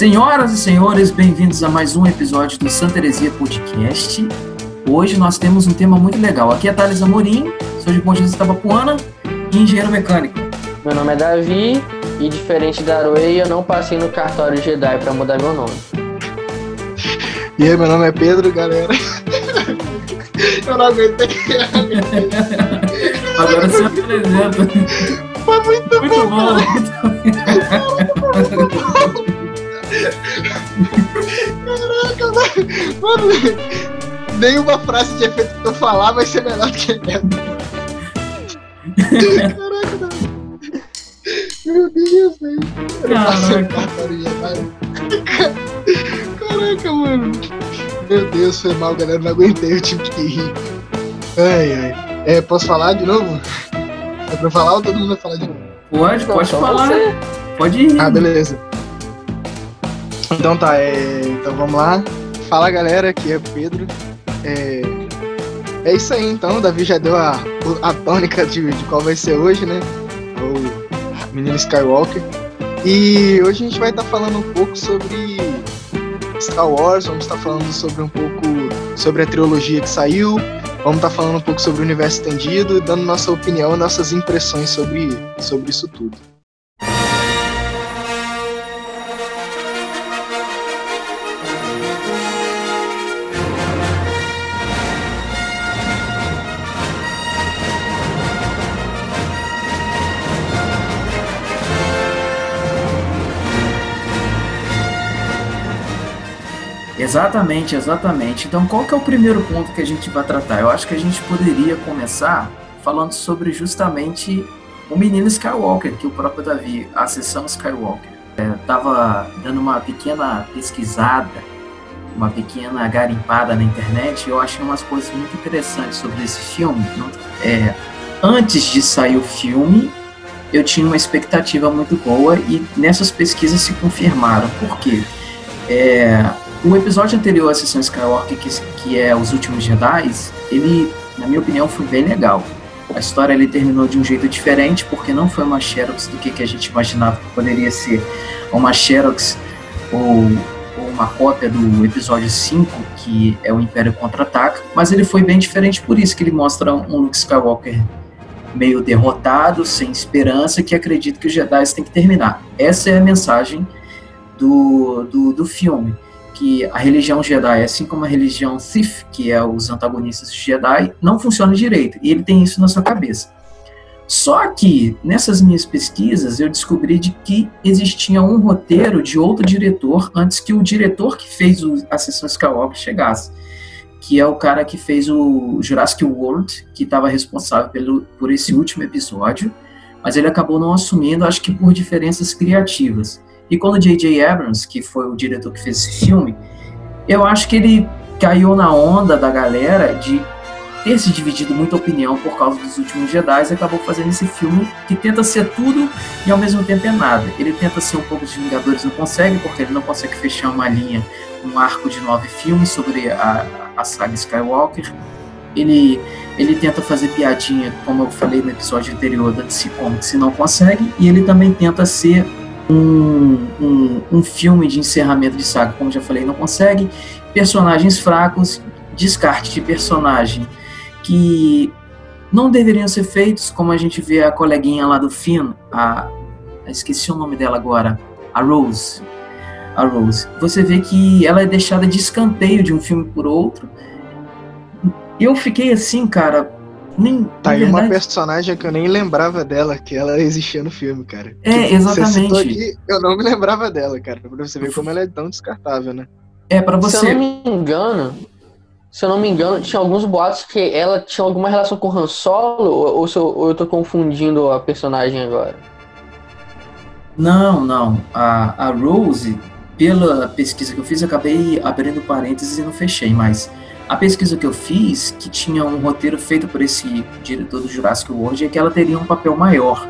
Senhoras e senhores, bem-vindos a mais um episódio do Santa Teresia Podcast. Hoje nós temos um tema muito legal. Aqui é Thales Amorim, sou de Ponte de Itabapuana e engenheiro mecânico. Meu nome é Davi e, diferente da Aroei, eu não passei no cartório Jedi para mudar meu nome. E aí, meu nome é Pedro, galera. Eu não aguentei. Agora você apresenta. Foi muito, Muito bom. Caraca, velho. Mano, nenhuma frase de efeito que eu falar vai ser melhor do que essa. Caraca, não. Meu Deus, velho. Eu não passei no Caraca. mano. Meu Deus, foi mal, galera. Não aguentei, eu tive que rir. Ai, ai. É, posso falar de novo? É pra eu falar ou todo mundo vai falar de novo? Pode, pode falar. você. Pode ir. Ah, beleza. Então tá, é... então vamos lá. Fala galera, aqui é o Pedro. É, é isso aí então, o Davi já deu a, a tônica de, de qual vai ser hoje, né? O Menino Skywalker. E hoje a gente vai estar falando um pouco sobre Star Wars, vamos estar falando sobre um pouco sobre a trilogia que saiu, vamos estar falando um pouco sobre o universo estendido, dando nossa opinião, nossas impressões sobre, sobre isso tudo. Exatamente, exatamente. Então, qual que é o primeiro ponto que a gente vai tratar? Eu acho que a gente poderia começar falando sobre justamente o menino Skywalker, que o próprio Davi, a sessão Skywalker, estava dando uma pequena pesquisada, uma pequena garimpada na internet, e eu achei umas coisas muito interessantes sobre esse filme. Não- é, antes de sair o filme, eu tinha uma expectativa muito boa e nessas pesquisas se confirmaram. Por quê? É, o episódio anterior à sessão Skywalker, que, que é Os Últimos Jedi, ele, na minha opinião, foi bem legal. A história ele terminou de um jeito diferente, porque não foi uma Xerox do que, que a gente imaginava que poderia ser uma Xerox ou, ou uma cópia do episódio 5, que é o Império Contra-Ataca, mas ele foi bem diferente por isso que ele mostra um Luke Skywalker meio derrotado, sem esperança, que acredita que os Jedi têm que terminar. Essa é a mensagem do, do, do filme que a religião Jedi, assim como a religião Sith, que é os antagonistas Jedi, não funciona direito. E ele tem isso na sua cabeça. Só que nessas minhas pesquisas eu descobri de que existia um roteiro de outro diretor antes que o diretor que fez o, a sessão Skywalker chegasse, que é o cara que fez o Jurassic World, que estava responsável pelo, por esse último episódio, mas ele acabou não assumindo, acho que por diferenças criativas. E quando J.J. Abrams, que foi o diretor que fez esse filme, eu acho que ele caiu na onda da galera de ter se dividido muita opinião por causa dos últimos Jedi e acabou fazendo esse filme que tenta ser tudo e ao mesmo tempo é nada. Ele tenta ser um pouco de Vingadores, não consegue, porque ele não consegue fechar uma linha, um arco de nove filmes sobre a, a saga Skywalker. Ele, ele tenta fazer piadinha, como eu falei no episódio anterior da DC Comics, e não consegue. E ele também tenta ser um, um, um filme de encerramento de saga, como já falei, não consegue. Personagens fracos, descarte de personagem que não deveriam ser feitos, como a gente vê a coleguinha lá do Finn, a, esqueci o nome dela agora, a Rose. A Rose. Você vê que ela é deixada de escanteio de um filme por outro. Eu fiquei assim, cara. Nem, Tá na aí uma personagem que eu nem lembrava dela, que ela existia no filme, cara. É, Que Você exatamente. citou aqui, eu não me lembrava dela, cara. Pra você ver como ela é tão descartável, né? É, para Se eu você. não me engano, se eu não me engano, tinha alguns boatos que ela tinha alguma relação com Han Solo, ou, ou se eu, ou eu tô confundindo a personagem agora? Não, não. A, a Rose, pela pesquisa que eu fiz, eu acabei abrindo parênteses e não fechei, mas a pesquisa que eu fiz, que tinha um roteiro feito por esse diretor do Jurassic World, é que ela teria um papel maior,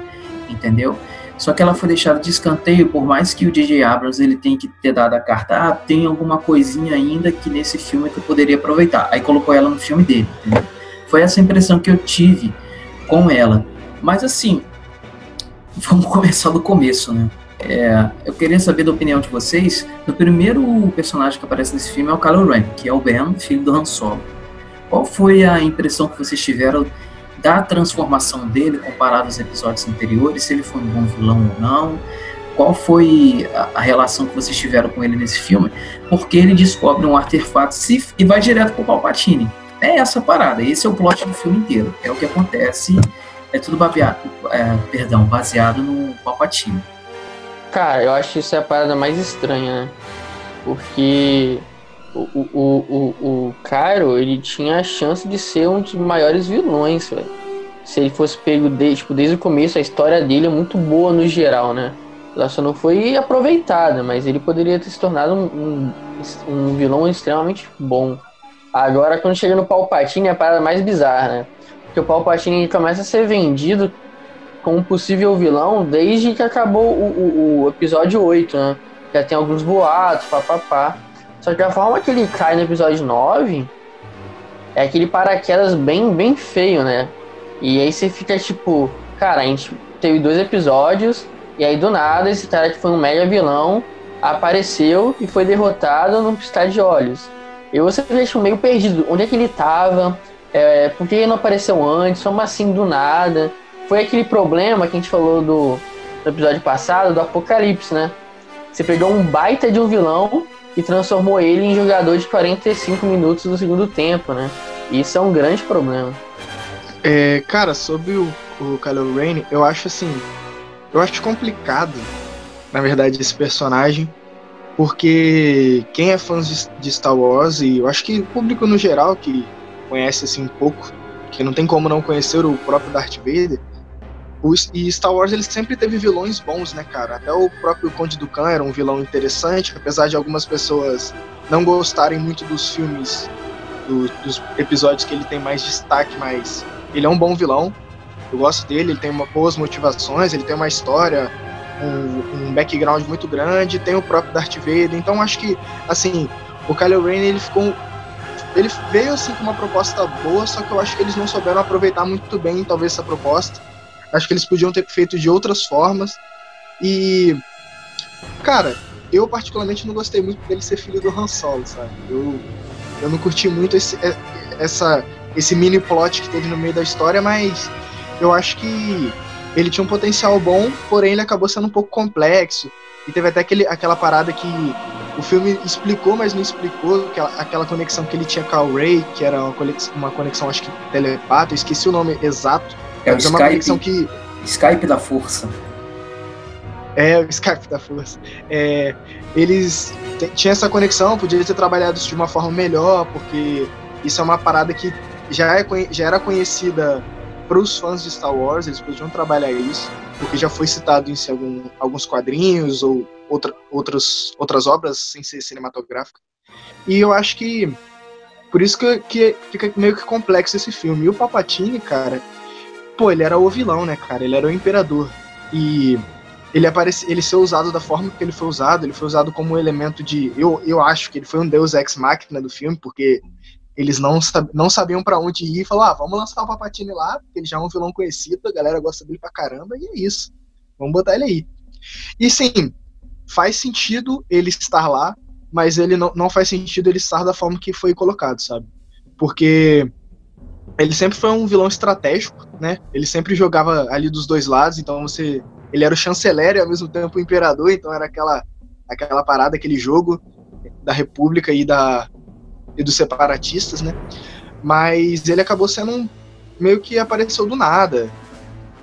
entendeu? Só que ela foi deixada de escanteio, por mais que o DJ Abrams ele tenha que ter dado a carta, ah, tem alguma coisinha ainda que nesse filme que eu poderia aproveitar. Aí colocou ela no filme dele, entendeu? Foi essa impressão que eu tive com ela. Mas assim, vamos começar do começo, né? É, eu queria saber da opinião de vocês. O primeiro personagem que aparece nesse filme é o Kylo Ren, que é o Ben, filho do Han Solo. Qual foi a impressão que vocês tiveram da transformação dele comparado aos episódios anteriores? Se ele foi um bom vilão ou não? Qual foi a, a relação que vocês tiveram com ele nesse filme? Porque ele descobre um artefato Sith e vai direto pro Palpatine. É essa parada, esse é o plot do filme inteiro. É o que acontece, é tudo baseado, é, perdão, baseado no Palpatine. Cara, eu acho isso é a parada mais estranha, né? Porque o, o, o, o Cairo, ele tinha a chance de ser um dos maiores vilões, velho. Se ele fosse pego de, tipo, desde o começo, a história dele é muito boa no geral, né? Ela só não foi aproveitada, mas ele poderia ter se tornado um, um, um vilão extremamente bom. Agora, quando chega no Palpatine, é a parada mais bizarra, né? Porque o Palpatine começa a ser vendido como possível vilão desde que acabou o, o, o episódio 8, né? Já tem alguns boatos, papapá. Só que a forma que ele cai no episódio 9 é aquele paraquedas bem, bem feio, né? E aí você fica tipo, cara, a gente teve dois episódios, e aí do nada esse cara que foi um mega vilão apareceu e foi derrotado num piscar de olhos. E você fica tipo, meio perdido. Onde é que ele tava? É, por que ele não apareceu antes? Como assim do nada? Foi aquele problema que a gente falou do, do episódio passado, do Apocalipse, né? Você pegou um baita de um vilão e transformou ele em jogador de 45 minutos do segundo tempo, né? E isso é um grande problema. É, cara, sobre o, o Kylo Ren, eu acho assim, eu acho complicado, na verdade, esse personagem, porque quem é fã de, de Star Wars e eu acho que o público no geral que conhece assim um pouco, que não tem como não conhecer o próprio Darth Vader, e Star Wars ele sempre teve vilões bons, né, cara? Até o próprio Conde do Khan era um vilão interessante, apesar de algumas pessoas não gostarem muito dos filmes, do, dos episódios que ele tem mais destaque, mas ele é um bom vilão. Eu gosto dele, ele tem uma, boas motivações, ele tem uma história, um, um background muito grande, tem o próprio Darth Vader. Então acho que, assim, o Kylo Ren ele ficou ele veio assim com uma proposta boa, só que eu acho que eles não souberam aproveitar muito bem talvez essa proposta. Acho que eles podiam ter feito de outras formas. E, cara, eu particularmente não gostei muito dele ser filho do Han Solo, sabe? Eu, eu não curti muito esse, é, essa, esse mini plot que teve no meio da história, mas eu acho que ele tinha um potencial bom, porém ele acabou sendo um pouco complexo. E teve até aquele, aquela parada que o filme explicou, mas não explicou aquela, aquela conexão que ele tinha com a Ray, que era uma conexão, uma conexão acho que telepata, eu esqueci o nome exato é o Skype, uma conexão que. Skype da Força. É, o Skype da Força. É, eles tinham essa conexão, podia ter trabalhado isso de uma forma melhor, porque isso é uma parada que já, é, já era conhecida para os fãs de Star Wars, eles podiam trabalhar isso, porque já foi citado em algum, alguns quadrinhos ou outra, outras, outras obras sem ser cinematográfica. E eu acho que por isso que, que fica meio que complexo esse filme. E o Papatini, cara, pô, ele era o vilão, né, cara? Ele era o imperador. E ele aparece, ele ser usado da forma que ele foi usado, ele foi usado como elemento de. Eu, eu acho que ele foi um deus ex machina do filme, porque eles não, sab, não sabiam para onde ir e falaram, ah, vamos lançar o Papatini lá, porque ele já é um vilão conhecido, a galera gosta dele pra caramba, e é isso. Vamos botar ele aí. E sim, faz sentido ele estar lá, mas ele não, não faz sentido ele estar da forma que foi colocado, sabe? Porque ele sempre foi um vilão estratégico, né? Ele sempre jogava ali dos dois lados, então você. Ele era o chanceler e ao mesmo tempo o imperador, então era aquela, aquela parada, aquele jogo da República e, da, e dos separatistas, né? Mas ele acabou sendo um. meio que apareceu do nada,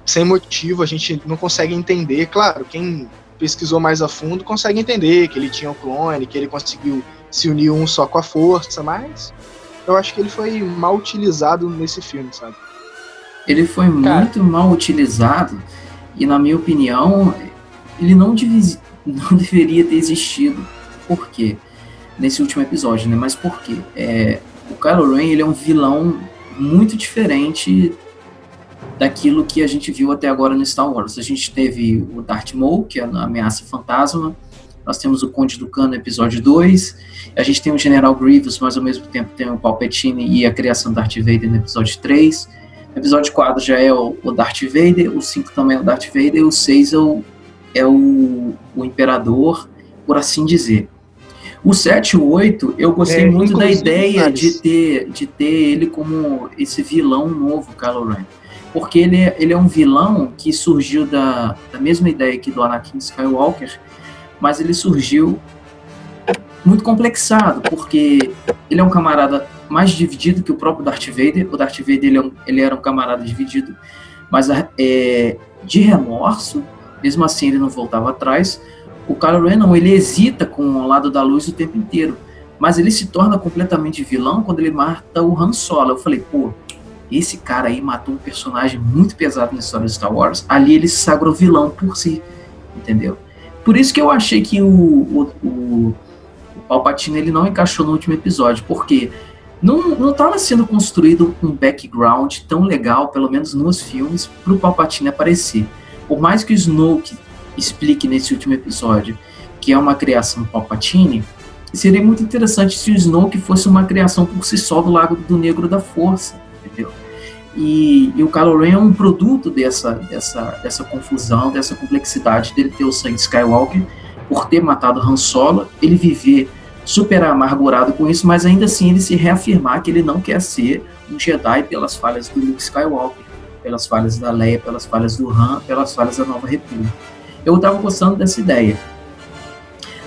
sem motivo, a gente não consegue entender. Claro, quem pesquisou mais a fundo consegue entender que ele tinha um clone, que ele conseguiu se unir um só com a força, mas eu acho que ele foi mal utilizado nesse filme, sabe? Ele foi Cara. muito mal utilizado e, na minha opinião, ele não, não deveria ter existido. Por quê? Nesse último episódio, né? Mas por quê? É, o Kylo Ren ele é um vilão muito diferente daquilo que a gente viu até agora no Star Wars. A gente teve o Darth Maul, que é a ameaça fantasma, nós temos o Conde do Cano, episódio 2. A gente tem o General Grievous, mas ao mesmo tempo tem o Palpatine e a criação do Darth Vader no episódio 3. O episódio 4 já é o, o Darth Vader, o 5 também é o Darth Vader, o 6 é o, é o, o imperador, por assim dizer. O 7 e o 8, eu gostei é, muito da ideia de ter, de ter ele como esse vilão novo, Kylo Ren. Porque ele, é, ele é um vilão que surgiu da, da mesma ideia aqui do Anakin Skywalker, mas ele surgiu muito complexado, porque ele é um camarada mais dividido que o próprio Darth Vader. O Darth Vader ele, é um, ele era um camarada dividido, mas é, de remorso, mesmo assim ele não voltava atrás. O Kylo Ren não, ele hesita com o lado da luz o tempo inteiro, mas ele se torna completamente vilão quando ele mata o Han Solo. Eu falei, pô, esse cara aí matou um personagem muito pesado na história de Star Wars. Ali ele se sagrou vilão por si, entendeu? Por isso que eu achei que o, o, o, o Palpatine ele não encaixou no último episódio, porque não estava sendo construído um background tão legal, pelo menos nos filmes, para o Palpatine aparecer. Por mais que o Snoke explique nesse último episódio que é uma criação Palpatine, seria muito interessante se o Snoke fosse uma criação por si só do Lago do Negro da Força, entendeu? E, e o Kylo Ren é um produto dessa, dessa, dessa confusão, dessa complexidade dele ter o sangue Skywalker, por ter matado Han Solo, ele viver super amargurado com isso, mas ainda assim ele se reafirmar que ele não quer ser um Jedi pelas falhas do Luke Skywalker, pelas falhas da Leia, pelas falhas do Han, pelas falhas da Nova República. Eu estava gostando dessa ideia.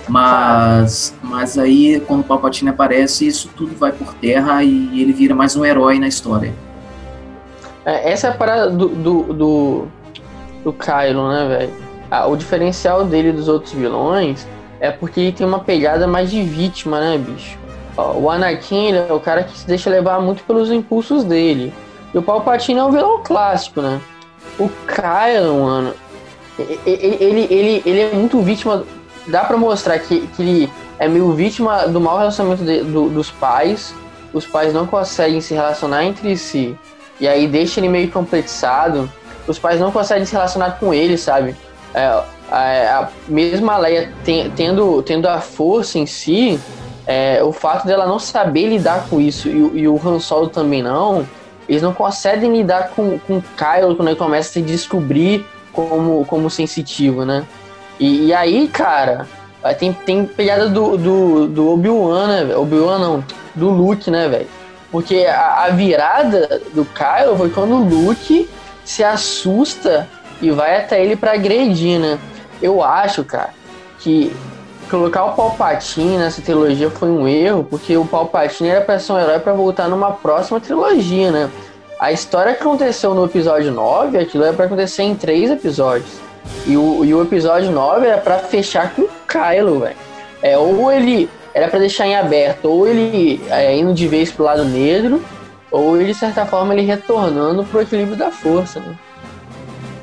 Mas, mas aí, quando o Palpatine aparece, isso tudo vai por terra e ele vira mais um herói na história. É, essa é a parada do, do, do, do Kylo, né, velho? Ah, o diferencial dele dos outros vilões é porque ele tem uma pegada mais de vítima, né, bicho? o Anakin é o cara que se deixa levar muito pelos impulsos dele. E o Palpatine é um vilão clássico, né? O Kylo, mano, ele, ele, ele, ele é muito vítima. Dá pra mostrar que, que ele é meio vítima do mau relacionamento de, do, dos pais. Os pais não conseguem se relacionar entre si. E aí deixa ele meio complexado. Os pais não conseguem se relacionar com ele, sabe? É, é, a, a Leia ten, tendo, tendo a força em si, é, o fato dela não saber lidar com isso e, e, o Han Solo também não, eles não conseguem lidar com, com Kylo quando ele começa a se descobrir como, como sensitivo, né? E, e aí, cara, tem, tem pegada do, do, do Obi-Wan, né? Obi-Wan não, do Luke, né, velho? Porque a, a, virada do Kylo foi quando o Luke se assusta e vai até ele para agredir, né? Eu acho, cara, que colocar o Palpatine nessa trilogia foi um erro, porque o Palpatine era pra ser um herói para voltar numa próxima trilogia, né? A história que aconteceu no episódio 9, aquilo era pra acontecer em três episódios. E o, e o episódio 9 era para fechar com o Kylo, velho. É, ou ele era para deixar em aberto, ou ele é, indo de vez pro lado negro, ou ele, de certa forma, ele retornando pro equilíbrio da força, né?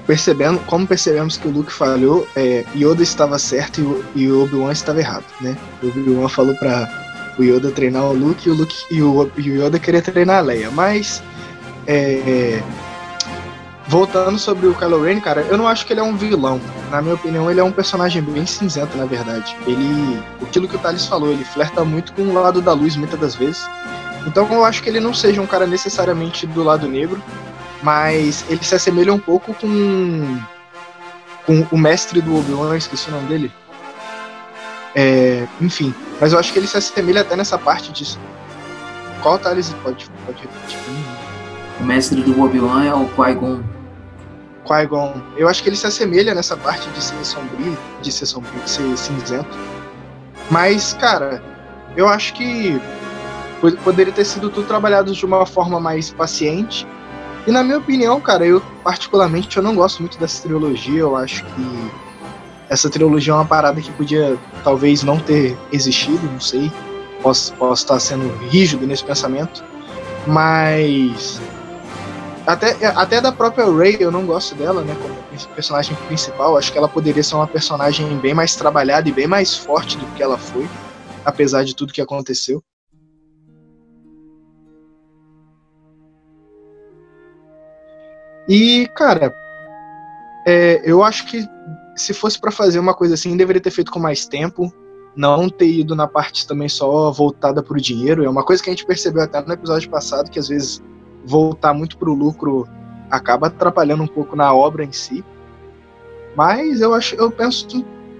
percebendo, como percebemos que o Luke falhou, é, Yoda estava certo e o, e Obi-Wan estava errado, né? O Obi-Wan falou para o Yoda treinar o Luke e o, Luke, e o, e o Yoda queria treinar a Leia. Mas, é, voltando sobre o Kylo Ren, cara, eu não acho que ele é um vilão. Na minha opinião, ele é um personagem bem cinzento, na verdade. Ele, aquilo que o Thales falou, ele flerta muito com o lado da luz muitas das vezes. Então eu acho que ele não seja um cara necessariamente do lado negro, mas ele se assemelha um pouco com, com o mestre do Obi-Wan, esqueci o nome dele. É, enfim, mas eu acho que ele se assemelha até nessa parte disso. Qual Thales pode, pode repetir? O mestre do Obi-Wan é o Qui-Gon. Qui-Gon. Eu acho que ele se assemelha nessa parte de ser sombrio, de ser sombrio, de ser cinzento. Mas, cara, eu acho que poderia ter sido tudo trabalhado de uma forma mais paciente e na minha opinião, cara, eu particularmente eu não gosto muito dessa trilogia. Eu acho que essa trilogia é uma parada que podia talvez não ter existido, não sei. Posso, posso estar sendo rígido nesse pensamento. Mas até, até da própria Ray eu não gosto dela, né, como personagem principal. Acho que ela poderia ser uma personagem bem mais trabalhada e bem mais forte do que ela foi, apesar de tudo que aconteceu. E, cara, é, eu acho que se fosse para fazer uma coisa assim, deveria ter feito com mais tempo, não ter ido na parte também só voltada para o dinheiro. É uma coisa que a gente percebeu até no episódio passado, que às vezes voltar muito para o lucro acaba atrapalhando um pouco na obra em si. Mas eu acho, eu penso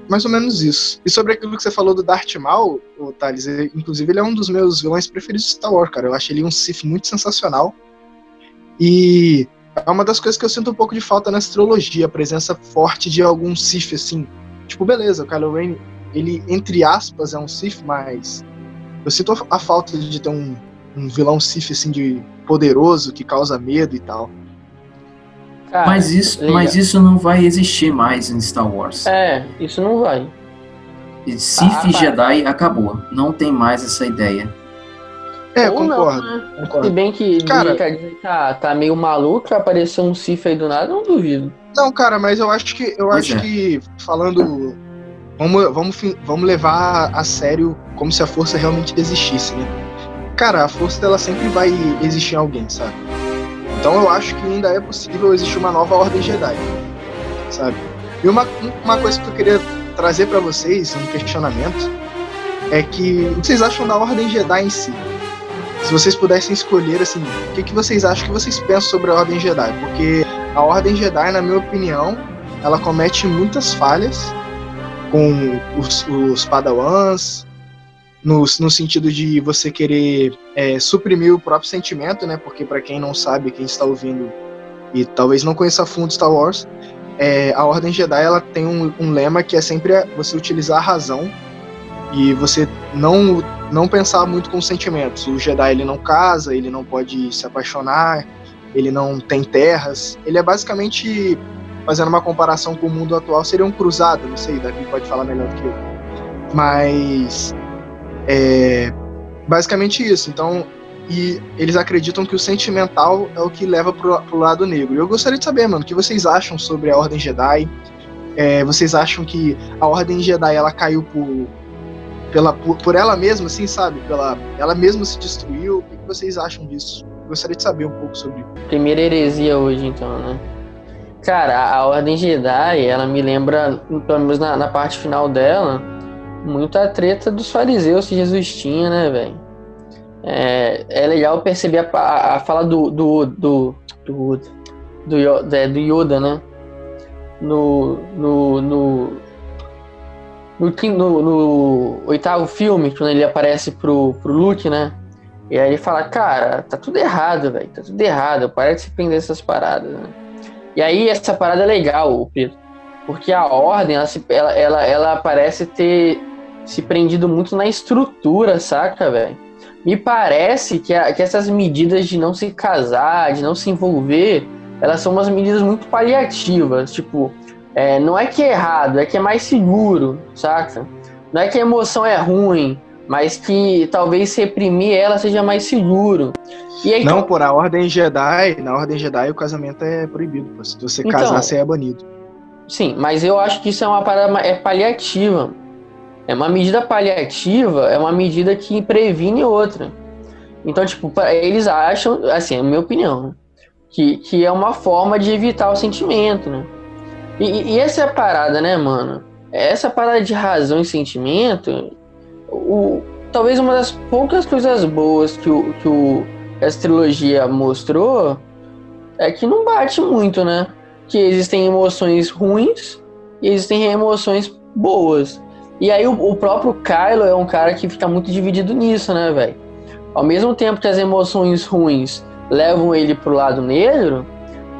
mais ou menos isso. E sobre aquilo que você falou do Darth Maul, o Thales, inclusive ele é um dos meus vilões preferidos de Star Wars, cara. Eu acho ele um Sith muito sensacional. E é uma das coisas que eu sinto um pouco de falta nessa trilogia, a presença forte de algum Sith, assim. Tipo, beleza, o Kylo Ren, ele, entre aspas, é um Sith, mas eu sinto a falta de ter um, um vilão Sith, assim, de poderoso, que causa medo e tal. Cara, mas, isso, mas isso não vai existir mais em Star Wars. É, isso não vai. Sith ah, e Jedi acabou. Não tem mais essa ideia. É, concordo, não, né? concordo. Se bem que cara, tá, tá meio maluco, apareceu um Sif aí do nada, não duvido. Não, cara, mas eu acho que eu acho é. que falando vamos, vamos, vamos levar a sério como se a força realmente existisse, né? Cara, a força dela sempre vai existir em alguém, sabe? Então eu acho que ainda é possível existir uma nova ordem Jedi, sabe? E uma, uma coisa que eu queria trazer para vocês, um questionamento, é que o que vocês acham da ordem Jedi em si? se vocês pudessem escolher, assim, o que, que vocês acham, que vocês pensam sobre a Ordem Jedi? Porque a Ordem Jedi, na minha opinião, ela comete muitas falhas com os, os padawans, no, no sentido de você querer é, suprimir o próprio sentimento, né? Porque para quem não sabe, quem está ouvindo e talvez não conheça a fundo Star Wars, é, a Ordem Jedi ela tem um, um lema que é sempre você utilizar a razão e você não não pensar muito com sentimentos. O Jedi ele não casa, ele não pode se apaixonar, ele não tem terras. Ele é basicamente fazendo uma comparação com o mundo atual seria um cruzado, não sei, Davi pode falar melhor do que eu. Mas é basicamente isso. Então, e eles acreditam que o sentimental é o que leva pro, pro lado negro. Eu gostaria de saber, mano, o que vocês acham sobre a Ordem Jedi? É, vocês acham que a Ordem Jedi ela caiu por pela, por, por, ela mesma, assim, sabe? Pela, ela mesma se destruiu. O que vocês acham disso? Gostaria de saber um pouco sobre. Primeira heresia hoje, então, né? Cara, a, a Ordem Jedi, ela me lembra, pelo menos na, na parte final dela, muito a treta dos fariseus que Jesus tinha, né, velho? É, é legal perceber a, a, a fala do do, do, do, do, é, do Yoda, né? No, no, no, no, no, no, oitavo filme, quando ele aparece pro, pro Luke, né? E aí ele fala, cara, tá tudo errado, velho. Tá tudo errado. Para de se prender essas paradas, né? E aí essa parada é legal, Pedro. Porque a ordem, ela, ela, ela parece ter se prendido muito na estrutura, saca, velho? Me parece que, a, que essas medidas de não se casar, de não se envolver, elas são umas medidas muito paliativas. Tipo, é, não é que é errado, é que é mais seguro, saca? Não é que a emoção é ruim, mas que talvez reprimir ela seja mais seguro. Aí, não, por a ordem Jedi, na ordem Jedi o casamento é proibido. Pô. Se você então, casar, você é banido. Sim, mas eu acho que isso é uma parada é paliativa. É uma medida paliativa, é uma medida que previne outra. Então, tipo, eles acham, assim, é a minha opinião, né? que, que é uma forma de evitar o sentimento, né? E, e, essa é a parada, né, mano? Essa parada de razão e sentimento, o, talvez uma das poucas coisas boas que, o, que o, essa trilogia mostrou é que não bate muito, né? Que existem emoções ruins e existem emoções boas. E aí o, o próprio Kylo é um cara que fica muito dividido nisso, né, velho? Ao mesmo tempo que as emoções ruins levam ele pro lado negro,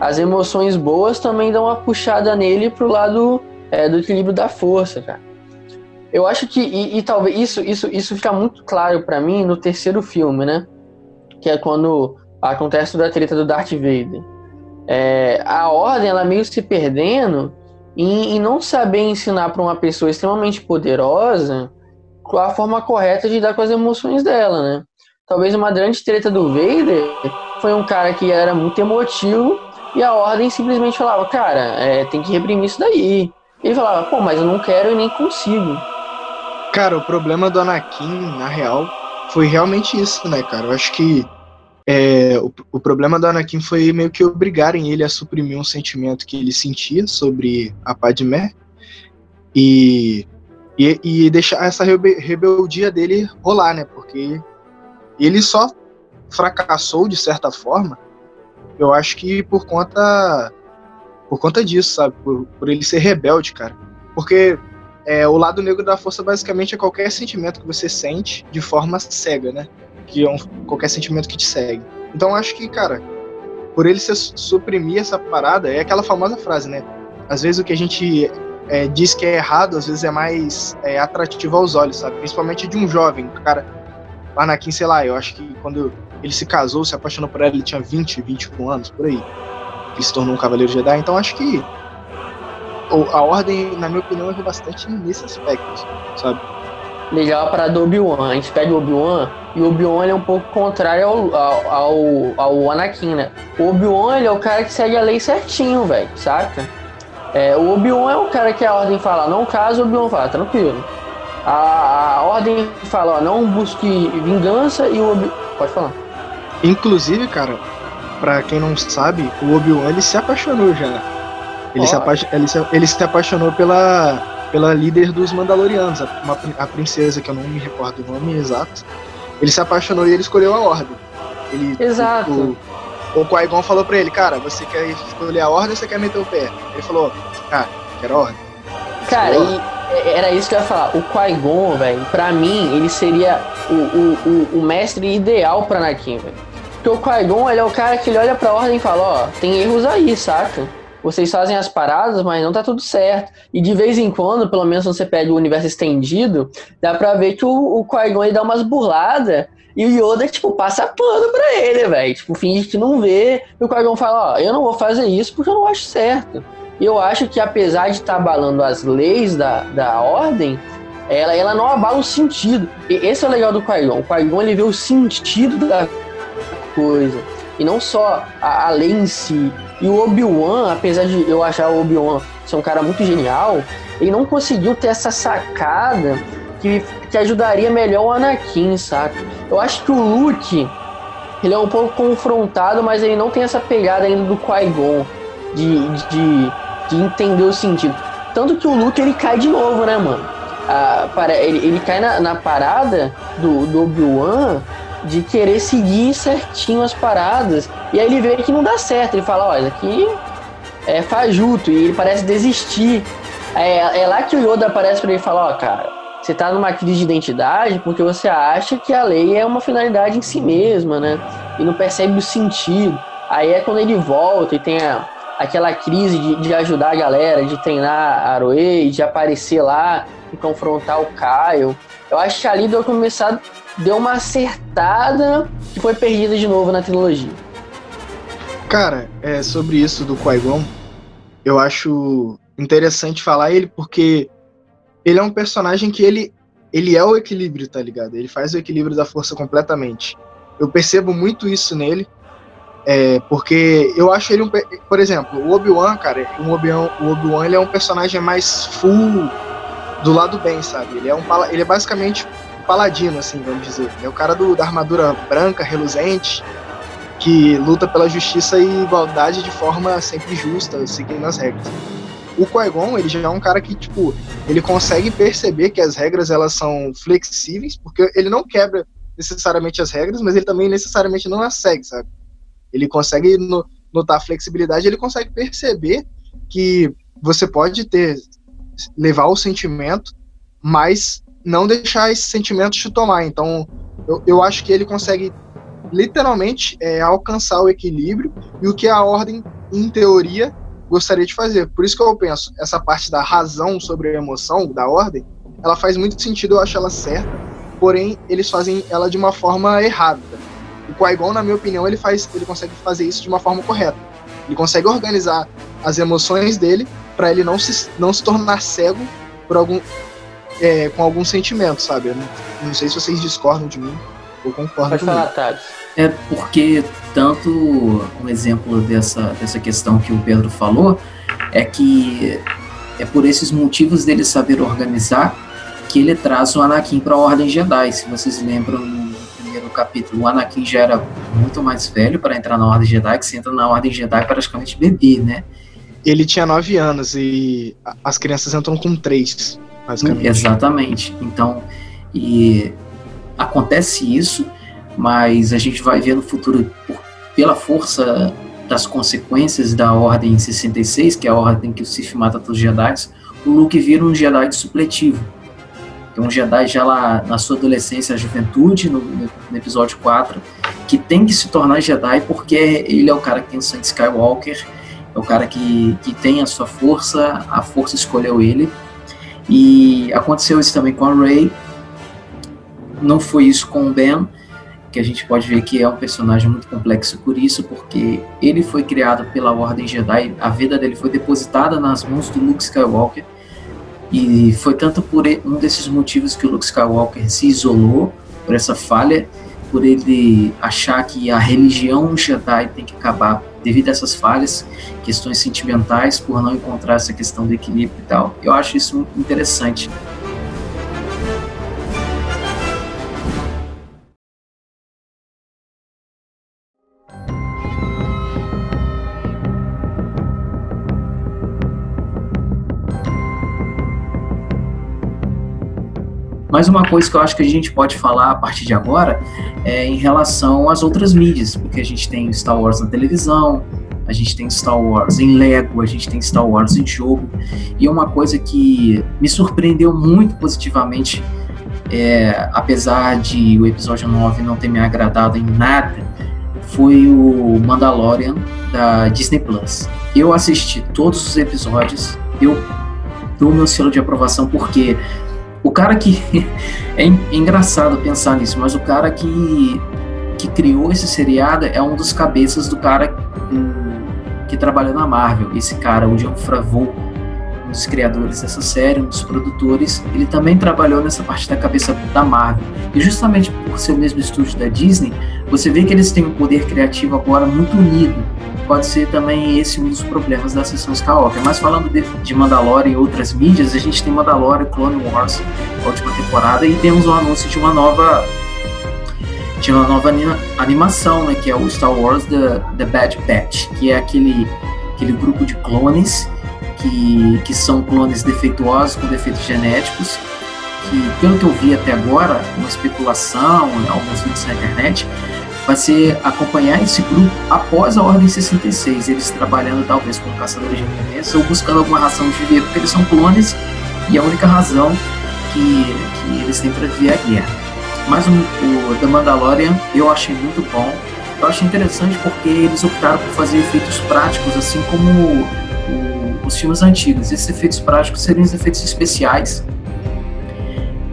as emoções boas também dão uma puxada nele pro lado é, do equilíbrio da força, cara. Eu acho que e, e talvez isso isso isso fica muito claro para mim no terceiro filme, né? Que é quando acontece toda a treta do Darth Vader. É, a ordem ela meio se perdendo em, em não saber ensinar para uma pessoa extremamente poderosa a forma correta de lidar com as emoções dela, né? Talvez uma grande treta do Vader foi um cara que era muito emotivo e a ordem simplesmente falava, cara, é, tem que reprimir isso daí. E ele falava, pô, mas eu não quero e nem consigo. Cara, o problema do Anakin, na real, foi realmente isso, né, cara? Eu acho que é, o, o, problema do Anakin foi meio que obrigarem ele a suprimir um sentimento que ele sentia sobre a Padmé e, e, e deixar essa rebeldia dele rolar, né? Porque ele só fracassou de certa forma eu acho que por conta por conta disso, sabe? Por, por ele ser rebelde, cara. Porque é, o lado negro da força basicamente é qualquer sentimento que você sente de forma cega, né? Que é um, qualquer sentimento que te segue. Então acho que, cara, por ele se suprimir essa parada, é aquela famosa frase, né? Às vezes o que a gente é, diz que é errado, às vezes é mais é, atrativo aos olhos, sabe? Principalmente de um jovem, cara. Anakin, sei lá, eu acho que quando ele se casou, se apaixonou por ela, ele tinha 20, 21 anos, por aí. Ele se tornou um Cavaleiro Jedi. Então acho que a Ordem, na minha opinião, errou bastante nesse aspecto, sabe? Legal para do Obi-Wan. A gente pede o Obi-Wan e o Obi-Wan é um pouco contrário ao, ao, ao, ao Anakin, né? O Obi-Wan é o cara que segue a lei certinho, velho, saca? É, o Obi-Wan é o cara que a ordem fala, não caso, o Obi-Wan fala, tranquilo. A, a ordem fala, ó, não busque vingança e o Obi... Pode falar. Inclusive, cara, pra quem não sabe, o Obi-Wan ele se apaixonou já. Ele, oh. se, apa ele, se, ele se apaixonou pela, pela líder dos Mandalorianos, a, uma, a princesa, que eu não me recordo o nome exato. Ele se apaixonou e ele escolheu a ordem. Ele, Exato. O, o Qui-Gon falou pra ele, cara, você quer escolher a ordem ou você quer meter o pé? Ele falou, cara, quero a ordem. Cara, e era isso que eu ia falar. O Qui-Gon, velho, pra mim, ele seria o, o, o, o mestre ideal pra Anakin, velho. Porque o Qui-Gon, ele é o cara que ele olha pra ordem e fala, ó, tem erros aí, saca? Vocês fazem as paradas, mas não tá tudo certo. E de vez em quando, pelo menos quando você pede o universo estendido, dá pra ver que o, o Qui-Gon dá umas burladas e o Yoda, tipo, passa pano pra ele, velho. Tipo, finge que não vê. E o Qui-Gon fala, ó, eu não vou fazer isso porque eu não acho certo. E eu acho que apesar de estar tá abalando as leis da, da ordem, ela, ela não abala o sentido. E esse é o legal do Qui-Gon. O Qui-Gon, ele vê o sentido da coisa. E não só a, a lei em si. E o Obi-Wan, apesar de eu achar o Obi-Wan ser um cara muito genial, ele não conseguiu ter essa sacada que, que ajudaria melhor o Anakin, saca? Eu acho que o Luke, ele é um pouco confrontado, mas ele não tem essa pegada ainda do Qui-Gon de, de, de entender o sentido. Tanto que o Luke, ele cai de novo, né, mano? Ah, para, ele, ele cai na, na parada do, do Obi-Wan de querer seguir certinho as paradas. E aí ele vê que não dá certo. Ele fala, isso aqui é fajuto. E ele parece desistir. É, é lá que o Yoda aparece para ele e fala, ó, cara, você tá numa crise de identidade porque você acha que a lei é uma finalidade em si mesma, né? E não percebe o sentido. Aí é quando ele volta e tem a, aquela crise de, de ajudar a galera, de treinar a Aroe, de aparecer lá e confrontar o Kyle. Eu acho que ali deu começar, deu uma acertada que foi perdida de novo na trilogia. Cara, é, sobre isso do Qui-Gon, eu acho interessante falar ele porque ele é um personagem que ele, ele é o equilíbrio, tá ligado? Ele faz o equilíbrio da força completamente. Eu percebo muito isso nele, é, porque eu acho ele um. Por exemplo, o Obi-Wan, cara, o Obi-Wan Obi ele é um personagem mais full do lado bem, sabe? Ele é, um, ele é basicamente um paladino, assim, vamos dizer. É o cara do, da armadura branca, reluzente, que luta pela justiça e igualdade de forma sempre justa, seguindo as regras. O Qui-Gon, ele já é um cara que, tipo, ele consegue perceber que as regras, elas são flexíveis, porque ele não quebra necessariamente as regras, mas ele também necessariamente não as segue, sabe? Ele consegue notar a flexibilidade, ele consegue perceber que você pode ter levar o sentimento, mas não deixar esse sentimento te tomar. Então, eu, eu acho que ele consegue literalmente é, alcançar o equilíbrio e o que a ordem, em teoria, gostaria de fazer. Por isso que eu penso, essa parte da razão sobre a emoção, da ordem, ela faz muito sentido, eu acho ela certa, porém eles fazem ela de uma forma errada. O Qui-Gon, na minha opinião, ele faz, ele consegue fazer isso de uma forma correta. Ele consegue organizar as emoções dele para ele não se, não se tornar cego por algum é, com algum sentimento, sabe? Não, não, sei se vocês discordam de mim ou concordam Pode falar, Thales. É porque tanto um exemplo dessa, dessa questão que o Pedro falou é que é por esses motivos dele saber organizar que ele traz o Anakin para a Ordem Jedi. Se vocês lembram no primeiro capítulo, o Anakin já era muito mais velho para entrar na Ordem Jedi, que você entra na Ordem Jedi praticamente bebê, né? Ele tinha nove anos e as crianças entram com três, basicamente. Exatamente. Então, e acontece isso mas a gente vai ver no futuro, pela força das consequências da Ordem 66, que é a ordem que o Sith mata todos os Jedi, o Luke vira um Jedi supletivo. É um Jedi já lá na sua adolescência, juventude, no, no, episódio 4, que tem que se tornar Jedi porque ele é o cara que tem o sangue Skywalker, é o cara que, que tem a sua força, a força escolheu ele. E aconteceu isso também com a Rey. Não foi isso com o Ben, que a gente pode ver que é um personagem muito complexo por isso, porque ele foi criado pela Ordem Jedi, a vida dele foi depositada nas mãos do Luke Skywalker, e foi tanto por um desses motivos que o Luke Skywalker se isolou, por essa falha, por ele achar que a religião Jedi tem que acabar devido a essas falhas, questões sentimentais, por não encontrar essa questão do equilíbrio e tal. Eu acho isso interessante. Mas uma coisa que eu acho que a gente pode falar a partir de agora é em relação às outras mídias, porque a gente tem Star Wars na televisão, a gente tem Star Wars em Lego, a gente tem Star Wars em jogo. E uma coisa que me surpreendeu muito positivamente, é, apesar de o episódio 9 não ter me agradado em nada, foi o Mandalorian da Disney Plus. Eu assisti todos os episódios, eu dou meu selo de aprovação porque o cara que. é engraçado pensar nisso, mas o cara que, que criou esse seriado é um dos cabeças do cara que trabalha na Marvel. Esse cara, o John Favreau, um dos criadores dessa série, um dos produtores, ele também trabalhou nessa parte da cabeça da Marvel. E justamente por ser o mesmo estúdio da Disney, você vê que eles têm um poder criativo agora muito unido pode ser também esse um dos problemas da sessão Skywalker. Mas falando de, de Mandalorian e outras mídias, a gente tem Mandalorian, Clone Wars, a última temporada, e temos o um anúncio de uma nova de uma nova anima, animação, né, que é o Star Wars The, The Bad Batch, que é aquele, aquele grupo de clones que, que são clones defeituosos com defeitos genéticos, que pelo que eu vi até agora, uma especulação, alguns vídeos na internet, vai ser acompanhar esse grupo após a Ordem 66, eles trabalhando talvez como caçadores de recompensa ou buscando alguma razão de viver, porque eles são clones e a única razão que, que eles têm para viver é a guerra. Mas o, o The Mandalorian eu achei muito bom, eu achei interessante porque eles optaram por fazer efeitos práticos, assim como os filmes antigos. Esses efeitos práticos seriam os efeitos especiais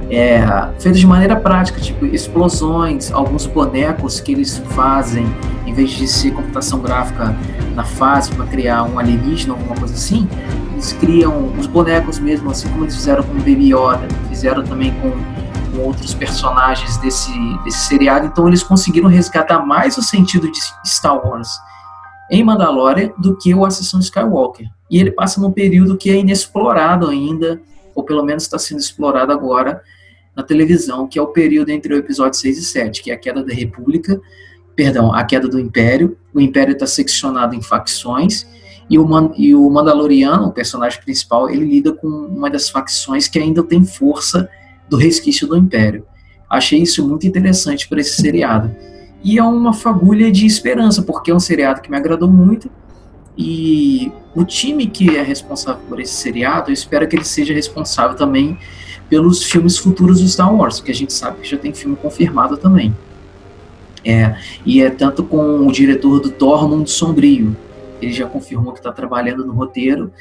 é, feitos de maneira prática, tipo explosões, alguns bonecos que eles fazem, em vez de ser computação gráfica na fase para criar um alienígena, alguma coisa assim, eles criam os bonecos mesmo, assim como eles fizeram com o Baby Yoda, fizeram também com, com outros personagens desse, desse seriado, então eles conseguiram resgatar mais o sentido de Star Wars em Mandalorian do que o Ascensão Skywalker. E ele passa num período que é inexplorado ainda, ou pelo menos está sendo explorado agora, na televisão, que é o período entre o episódio 6 e 7, que é a queda da República, perdão, a queda do Império. O Império está seccionado em facções e o, Man, e o Mandaloriano, o personagem principal, ele lida com uma das facções que ainda tem força do resquício do Império. Achei isso muito interessante para esse seriado. E é uma fagulha de esperança, porque é um seriado que me agradou muito. E o time que é responsável por esse seriado, eu espero que ele seja responsável também pelos filmes futuros do Star Wars, que a gente sabe que já tem filme confirmado também. É, e é tanto com o diretor do Thor Mundo Sombrio. Ele já confirmou que está trabalhando no roteiro.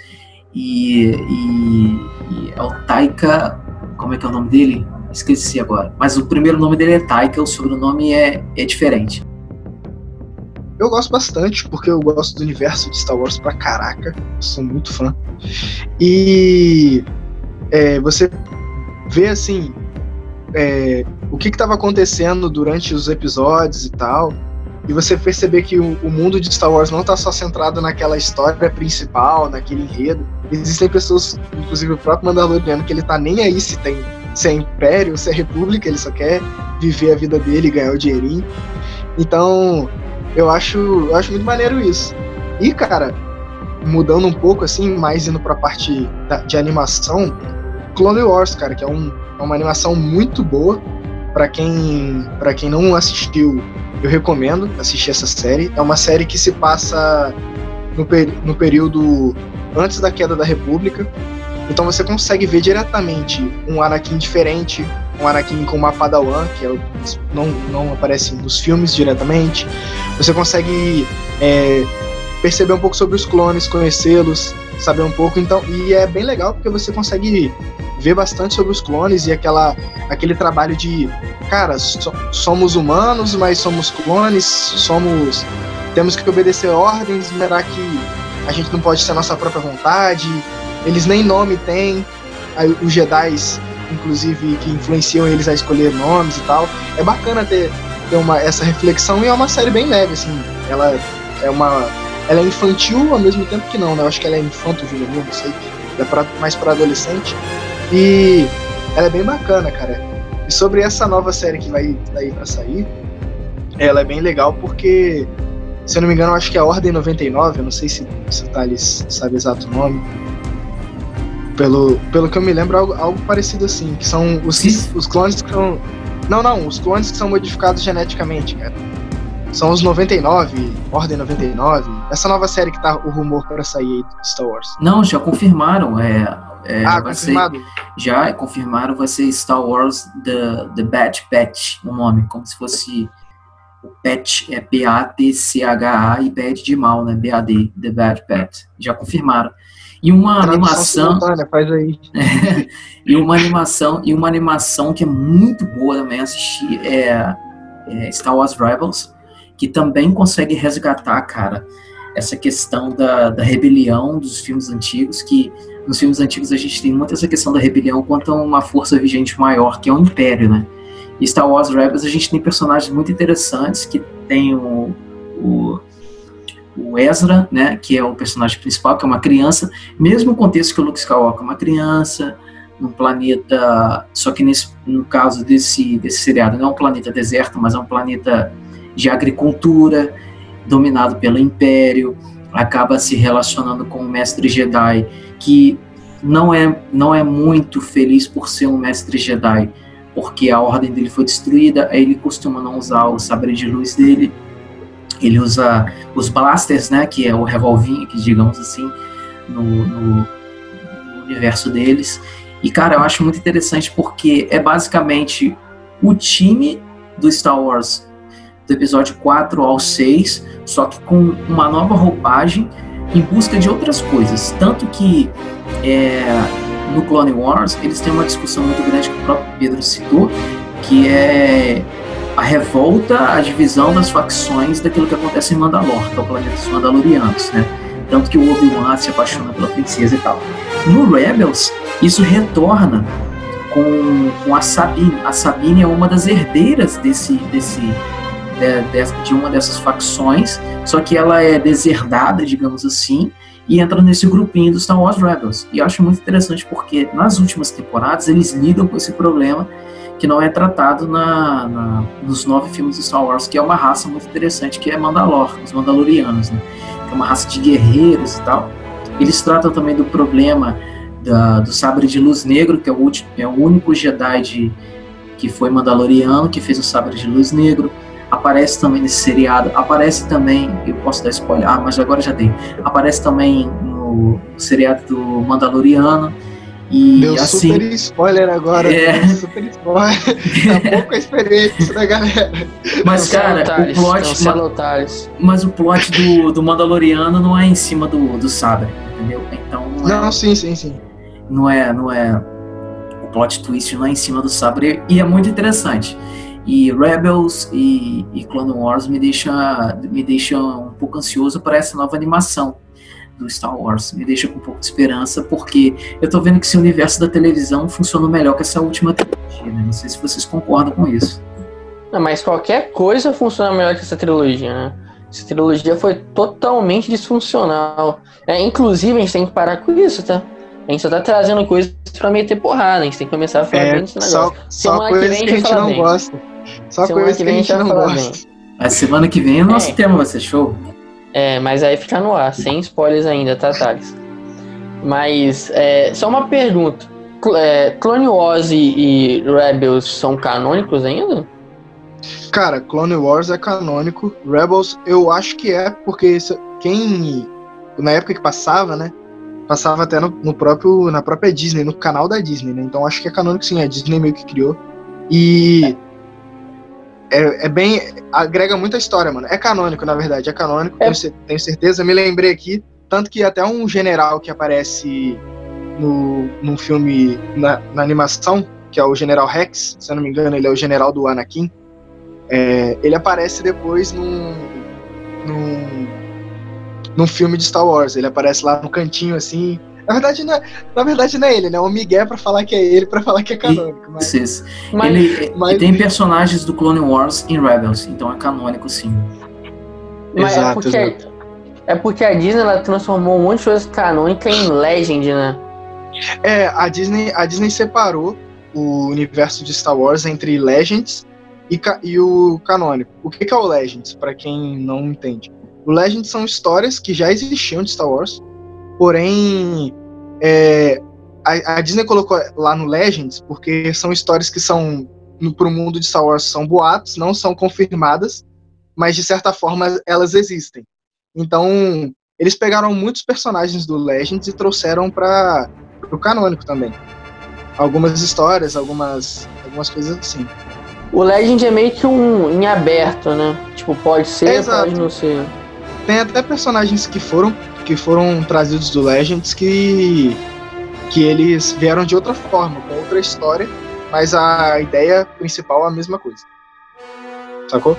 E, e, e, é o Taika. Como é que é o nome dele? Esqueci agora. Mas o primeiro nome dele é Taika, o sobrenome é, é diferente. Eu gosto bastante, porque eu gosto do universo de Star Wars pra caraca. Sou muito fã. E é, você ver assim é, o que estava acontecendo durante os episódios e tal. E você perceber que o, o mundo de Star Wars não está só centrado naquela história principal, naquele enredo. Existem pessoas, inclusive o próprio Mandaloriano, que ele tá nem aí se tem se é império, se é república, ele só quer viver a vida dele ganhar o dinheirinho. Então, eu acho, eu acho muito maneiro isso. E, cara, mudando um pouco assim, mais indo pra parte da, de animação, Clone Wars, cara, que é, um, é uma animação muito boa. para quem, pra quem não assistiu, eu recomendo assistir essa série. É uma série que se passa no, no período antes da queda da República. Então você consegue ver diretamente um Anakin diferente, um Anakin com uma Padawan, que é, não, não aparece nos filmes diretamente. Você consegue é, perceber um pouco sobre os clones, conhecê-los, saber um pouco. Então, e é bem legal porque você consegue ver bastante sobre os clones e aquela, aquele trabalho de, cara, so, somos humanos, mas somos clones, somos temos que obedecer ordens, será que a gente não pode ter a nossa própria vontade? Eles nem nome têm, os Jedi, inclusive, que influenciam eles a escolher nomes e tal. É bacana ter, ter uma, essa reflexão e é uma série bem leve, assim. Ela é uma. Ela é infantil ao mesmo tempo que não, né? Eu acho que ela é infanto-juvenil, não sei. É pra, mais para adolescente. E ela é bem bacana, cara. E sobre essa nova série que vai daí para sair, ela é bem legal porque se eu não me engano, acho que é a Ordem 99, eu não sei se, se o Thales sabe o exato nome. Pelo, pelo que eu me lembro, algo, algo parecido assim, que são os, os clones que são. Não, não, os clones que são modificados geneticamente, cara. São os 99, Ordem 99. Essa nova série que tá o rumor para sair do Star Wars. Não, já confirmaram. É, é, ah, confirmado? Ser, já confirmaram, vai ser Star Wars The, The Bad Batch, o nome, como se fosse o Patch é P-A-T-C-H-A e Bad de mal, né? B-A-D, The Bad Pet. Já confirmaram. E uma animação. Faz aí. e uma animação, e uma animação que é muito boa também assistir é, é Star Wars Rebels, que também consegue resgatar, cara, essa questão da, da rebelião dos filmes antigos, que nos filmes antigos a gente tem muito essa questão da rebelião quanto a uma força vigente maior, que é o Império, né? E Star Wars Rebels a gente tem personagens muito interessantes, que tem o, o, o, Ezra, né, que é o personagem principal, que é uma criança, mesmo contexto que o Luke Skywalker é uma criança, num planeta, só que nesse, no caso desse, desse seriado não é um planeta deserto, mas é um planeta de agricultura, dominado pelo Império, acaba se relacionando com o Mestre Jedi, que não é, não é muito feliz por ser um Mestre Jedi, porque a ordem dele foi destruída, aí ele costuma não usar o sabre de luz dele, ele usa os blasters, né, que é o revolvinho, que digamos assim, no, no, universo deles. E cara, eu acho muito interessante porque é basicamente o time do Star Wars do episódio 4 ao 6, só que com uma nova roupagem em busca de outras coisas. Tanto que é, no Clone Wars, eles têm uma discussão muito grande que o próprio Pedro citou, que é a revolta, a divisão das facções daquilo que acontece em Mandalor, que é o planeta dos Mandalorianos, né? Tanto que o Obi-Wan se apaixona pela princesa e tal. No Rebels, isso retorna com, com a Sabine. A Sabine é uma das herdeiras desse, desse de, de, uma dessas facções, só que ela é deserdada, digamos assim, e entra nesse grupinho dos Star Wars Rebels. E eu acho muito interessante porque nas últimas temporadas eles lidam com esse problema que não é tratado na, na, nos nove filmes de Star Wars, que é uma raça muito interessante, que é Mandalor, os Mandalorianos, né? que é uma raça de guerreiros e tal. Eles tratam também do problema da, do sabre de luz negro, que é o, último, é o único Jedi de, que foi Mandaloriano, que fez o sabre de luz negro aparece também nesse seriado, aparece também, eu posso dar spoiler, ah, mas agora já dei, aparece também no, seriado do Mandaloriano, e Deu assim, super spoiler agora, é... super spoiler, tá pouco a experiência da galera. Mas cara, o plot, mas o plot do, do Mandaloriano não é em cima do, do sabre, entendeu? Então não, é, não sim, sim, sim. Não é, não é o plot twist não é em cima do sabre e é muito interessante. E Rebels e, e Clone Wars me deixa, me deixa um pouco ansioso para essa nova animação do Star Wars. Me deixa com um pouco de esperança, porque eu tô vendo que esse universo da televisão funciona melhor que essa última trilogia, né? Não sei se vocês concordam com isso. Não, mas qualquer coisa funciona melhor que essa trilogia, né? Essa trilogia foi totalmente disfuncional. É, inclusive, a gente tem que parar com isso, tá? A gente só tá trazendo coisas pra meter porrada, a gente tem que começar a falar é, bem desse negócio. Só, só coisas que, que a gente não bem. gosta. Só semana coisa que, que a gente não gosta. A semana que vem o nosso é. tema vai ser show. É, mas aí fica no ar, sem spoilers ainda, tá, Thales? Mas, é, só uma pergunta. É, Clone Wars e, e Rebels são canônicos ainda? Cara, Clone Wars é canônico. Rebels, eu acho que é, porque quem. Na época que passava, né? Passava até no, no, próprio, na própria Disney, no canal da Disney, né? Então acho que é canônico sim, a Disney meio que criou. E. É, é bem. agrega muita história, mano. É canônico, na verdade, é canônico, é. Tenho, tenho certeza. Me lembrei aqui, tanto que até um general que aparece no, num filme, na, na animação, que é o General Rex, se eu não me engano, ele é o general do Anakin. É, ele aparece depois num, num, num filme de Star Wars. Ele aparece lá no cantinho assim. Na verdade, não é, na verdade não é ele, né? O Miguel para falar que é ele, para falar que é canônico. Mas, isso, Mas, ele, mas... tem personagens do Clone Wars em Rebels, então é canônico sim. Mas é exato, é porque, exato. É porque a Disney ela transformou um monte de coisas canônicas em Legend, né? É, a Disney, a Disney separou o universo de Star Wars entre Legends e, e o canônico. O que, que é o Legends, para quem não entende? O Legends são histórias que já existiam de Star Wars, porém é, a, a, Disney colocou lá no Legends porque são histórias que são para o mundo de Star Wars são boatos, não são confirmadas, mas de certa forma elas existem. Então eles pegaram muitos personagens do Legends e trouxeram para o canônico também algumas histórias, algumas, algumas coisas assim. O Legend é meio que um em aberto, né? Tipo, pode ser, Exato. pode não ser. Tem até personagens que foram que foram trazidos do Legends que que eles vieram de outra forma, com outra história, mas a ideia principal é a mesma coisa. Sacou?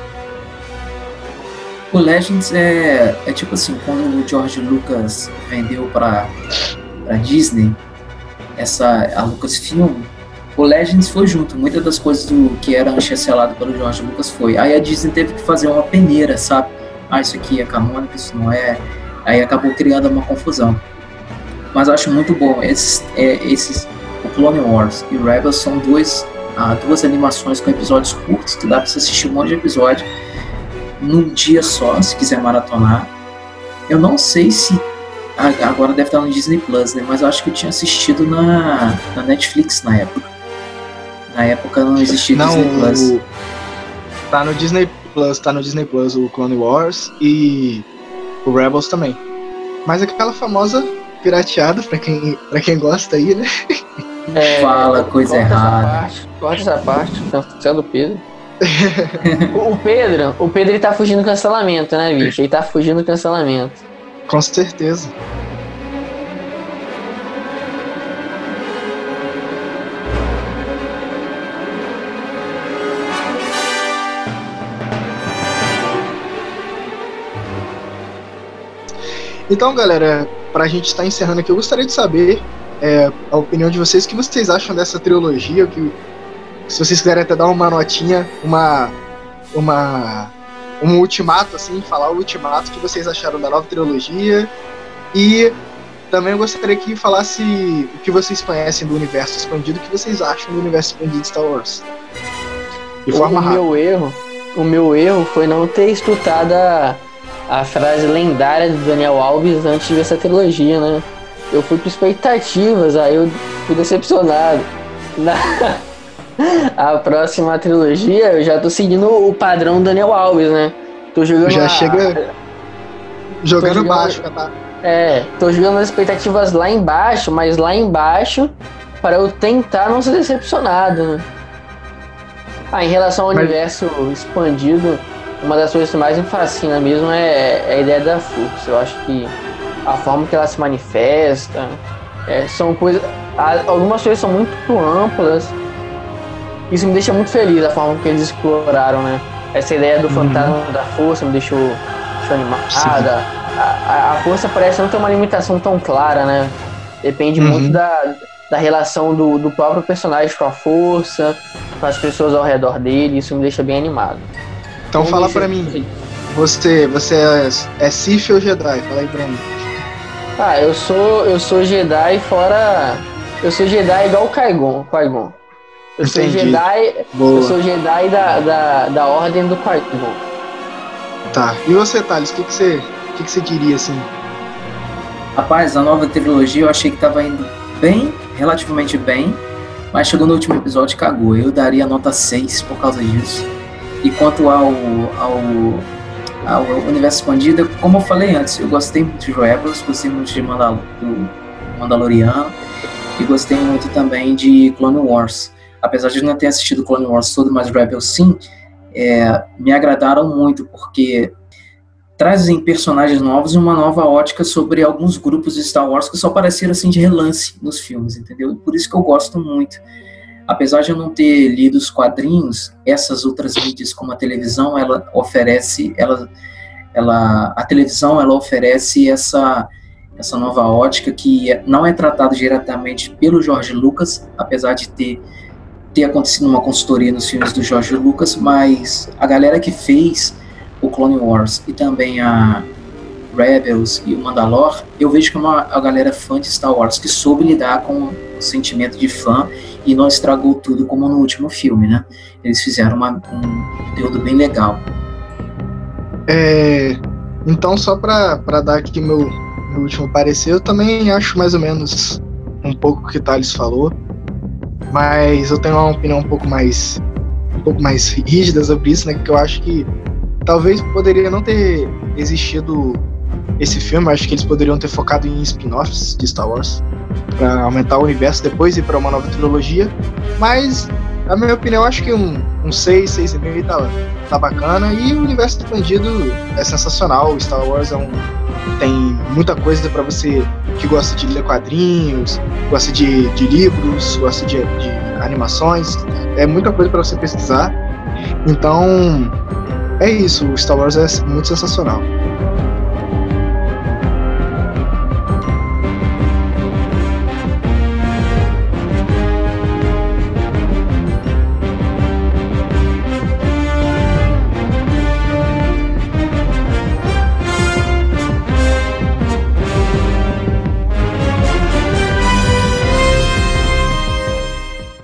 O Legends é, é tipo assim, quando o George Lucas vendeu para para Disney, essa a Lucasfilm, o Legends foi junto. Muitas das coisas do que era chancelado pelo George Lucas foi. Aí a Disney teve que fazer uma peneira, sabe? Ah, isso aqui é canônico, isso não é. Aí acabou criando uma confusão. Mas eu acho muito bom. Esses, é, esses o Clone Wars e Rebels são dois, ah, duas animações com episódios curtos que dá pra você assistir um monte de episódio num dia só, se quiser maratonar. Eu não sei se agora deve estar no Disney Plus, né? Mas eu acho que eu tinha assistido na, na Netflix na época. Na época não existia não, Disney Plus. O... Tá no Disney Plus, tá no Disney Plus o Clone Wars e o Rebels também. Mas aquela famosa pirateada pra quem, pra quem gosta aí, né? É, Fala coisa errada. Corta essa parte, sendo Pedro. o Pedro, o Pedro ele tá fugindo do cancelamento, né, bicho? Ele tá fugindo do cancelamento. Com certeza. Então, galera, pra gente estar tá encerrando aqui, eu gostaria de saber é, a opinião de vocês, o que vocês acham dessa trilogia, que se vocês quiserem até dar uma notinha, uma uma um ultimato, assim, falar o ultimato que vocês acharam da nova trilogia. E também eu gostaria que falasse o que vocês conhecem do universo expandido, o que vocês acham do universo expandido de Star Wars. De forma o rápida. meu erro, o meu erro foi não ter escutado a, a frase lendária do Daniel Alves antes de ver essa trilogia, né? Eu fui com expectativas, aí eu fui decepcionado. Na, a próxima trilogia, eu já tô seguindo o padrão Daniel Alves, né? Tô jogando. Já a... chega. Jogando, jogando baixo, tá? É, tô jogando as expectativas lá embaixo, mas lá embaixo para eu tentar não ser decepcionado, né? Ah, em relação ao mas... universo expandido, uma das coisas que mais me fascina mesmo é, é a ideia da Fux. Eu acho que a forma que ela se manifesta é, são coisas. Algumas coisas são muito amplas isso me deixa muito feliz, a forma que eles exploraram, né? Essa ideia do uhum. fantasma da força me deixou, deixou animada. A, a, a, força parece não ter uma limitação tão clara, né? Depende uhum. muito da, da relação do, do próprio personagem com a força, com as pessoas ao redor dele, isso me deixa bem animado. Então, então fala para mim, você, você é, é Sith ou Jedi? Fala aí pra mim. Ah, eu sou, eu sou Jedi fora... Eu sou Jedi igual o Qui-Gon. Qui eu sou Jedi. Boa. Eu sou Jedi da, da, da Ordem do Quarto. Tá. E você, Thales, o que, que, você, que, que você diria assim? Rapaz, a nova trilogia eu achei que tava indo bem, relativamente bem, mas chegou no último episódio e cagou. Eu daria nota 6 por causa disso. E quanto ao, ao, ao universo expandido, como eu falei antes, eu gostei muito de Rebels, gostei muito de Mandal do Mandaloriano e gostei muito também de Clone Wars. Apesar de não ter assistido Clone Wars todo, mas Rebels sim, é, me agradaram muito porque trazem personagens novos e uma nova ótica sobre alguns grupos de Star Wars que só apareceram assim de relance nos filmes, entendeu? E por isso que eu gosto muito. Apesar de eu não ter lido os quadrinhos, essas outras mídias como a televisão, ela oferece, ela, ela, a televisão ela oferece essa essa nova ótica que não é tratada diretamente pelo George Lucas, apesar de ter ter acontecido uma consultoria nos filmes do George Lucas, mas a galera que fez o Clone Wars e também a Rebels e o Mandalor, eu vejo que é uma a galera fã de Star Wars que soube lidar com o sentimento de fã e não estragou tudo como no último filme, né? Eles fizeram uma, um conteúdo bem legal. É, então, só para dar aqui meu, meu último parecer, eu também acho mais ou menos um pouco o que Thales falou, mas eu tenho uma opinião um pouco mais um pouco mais rígida sobre isso, né? Que eu acho que talvez poderia não ter existido esse filme, acho que eles poderiam ter focado em spin-offs de Star Wars para aumentar o universo depois e para uma nova trilogia. Mas, na minha opinião, acho que um, um 6, 6,5 tá, tá bacana. E o universo expandido é sensacional. Star Wars é um, tem muita coisa para você que gosta de ler quadrinhos, gosta de, de livros, gosta de, de animações. É muita coisa para você pesquisar. Então, é isso, o Star Wars é muito sensacional.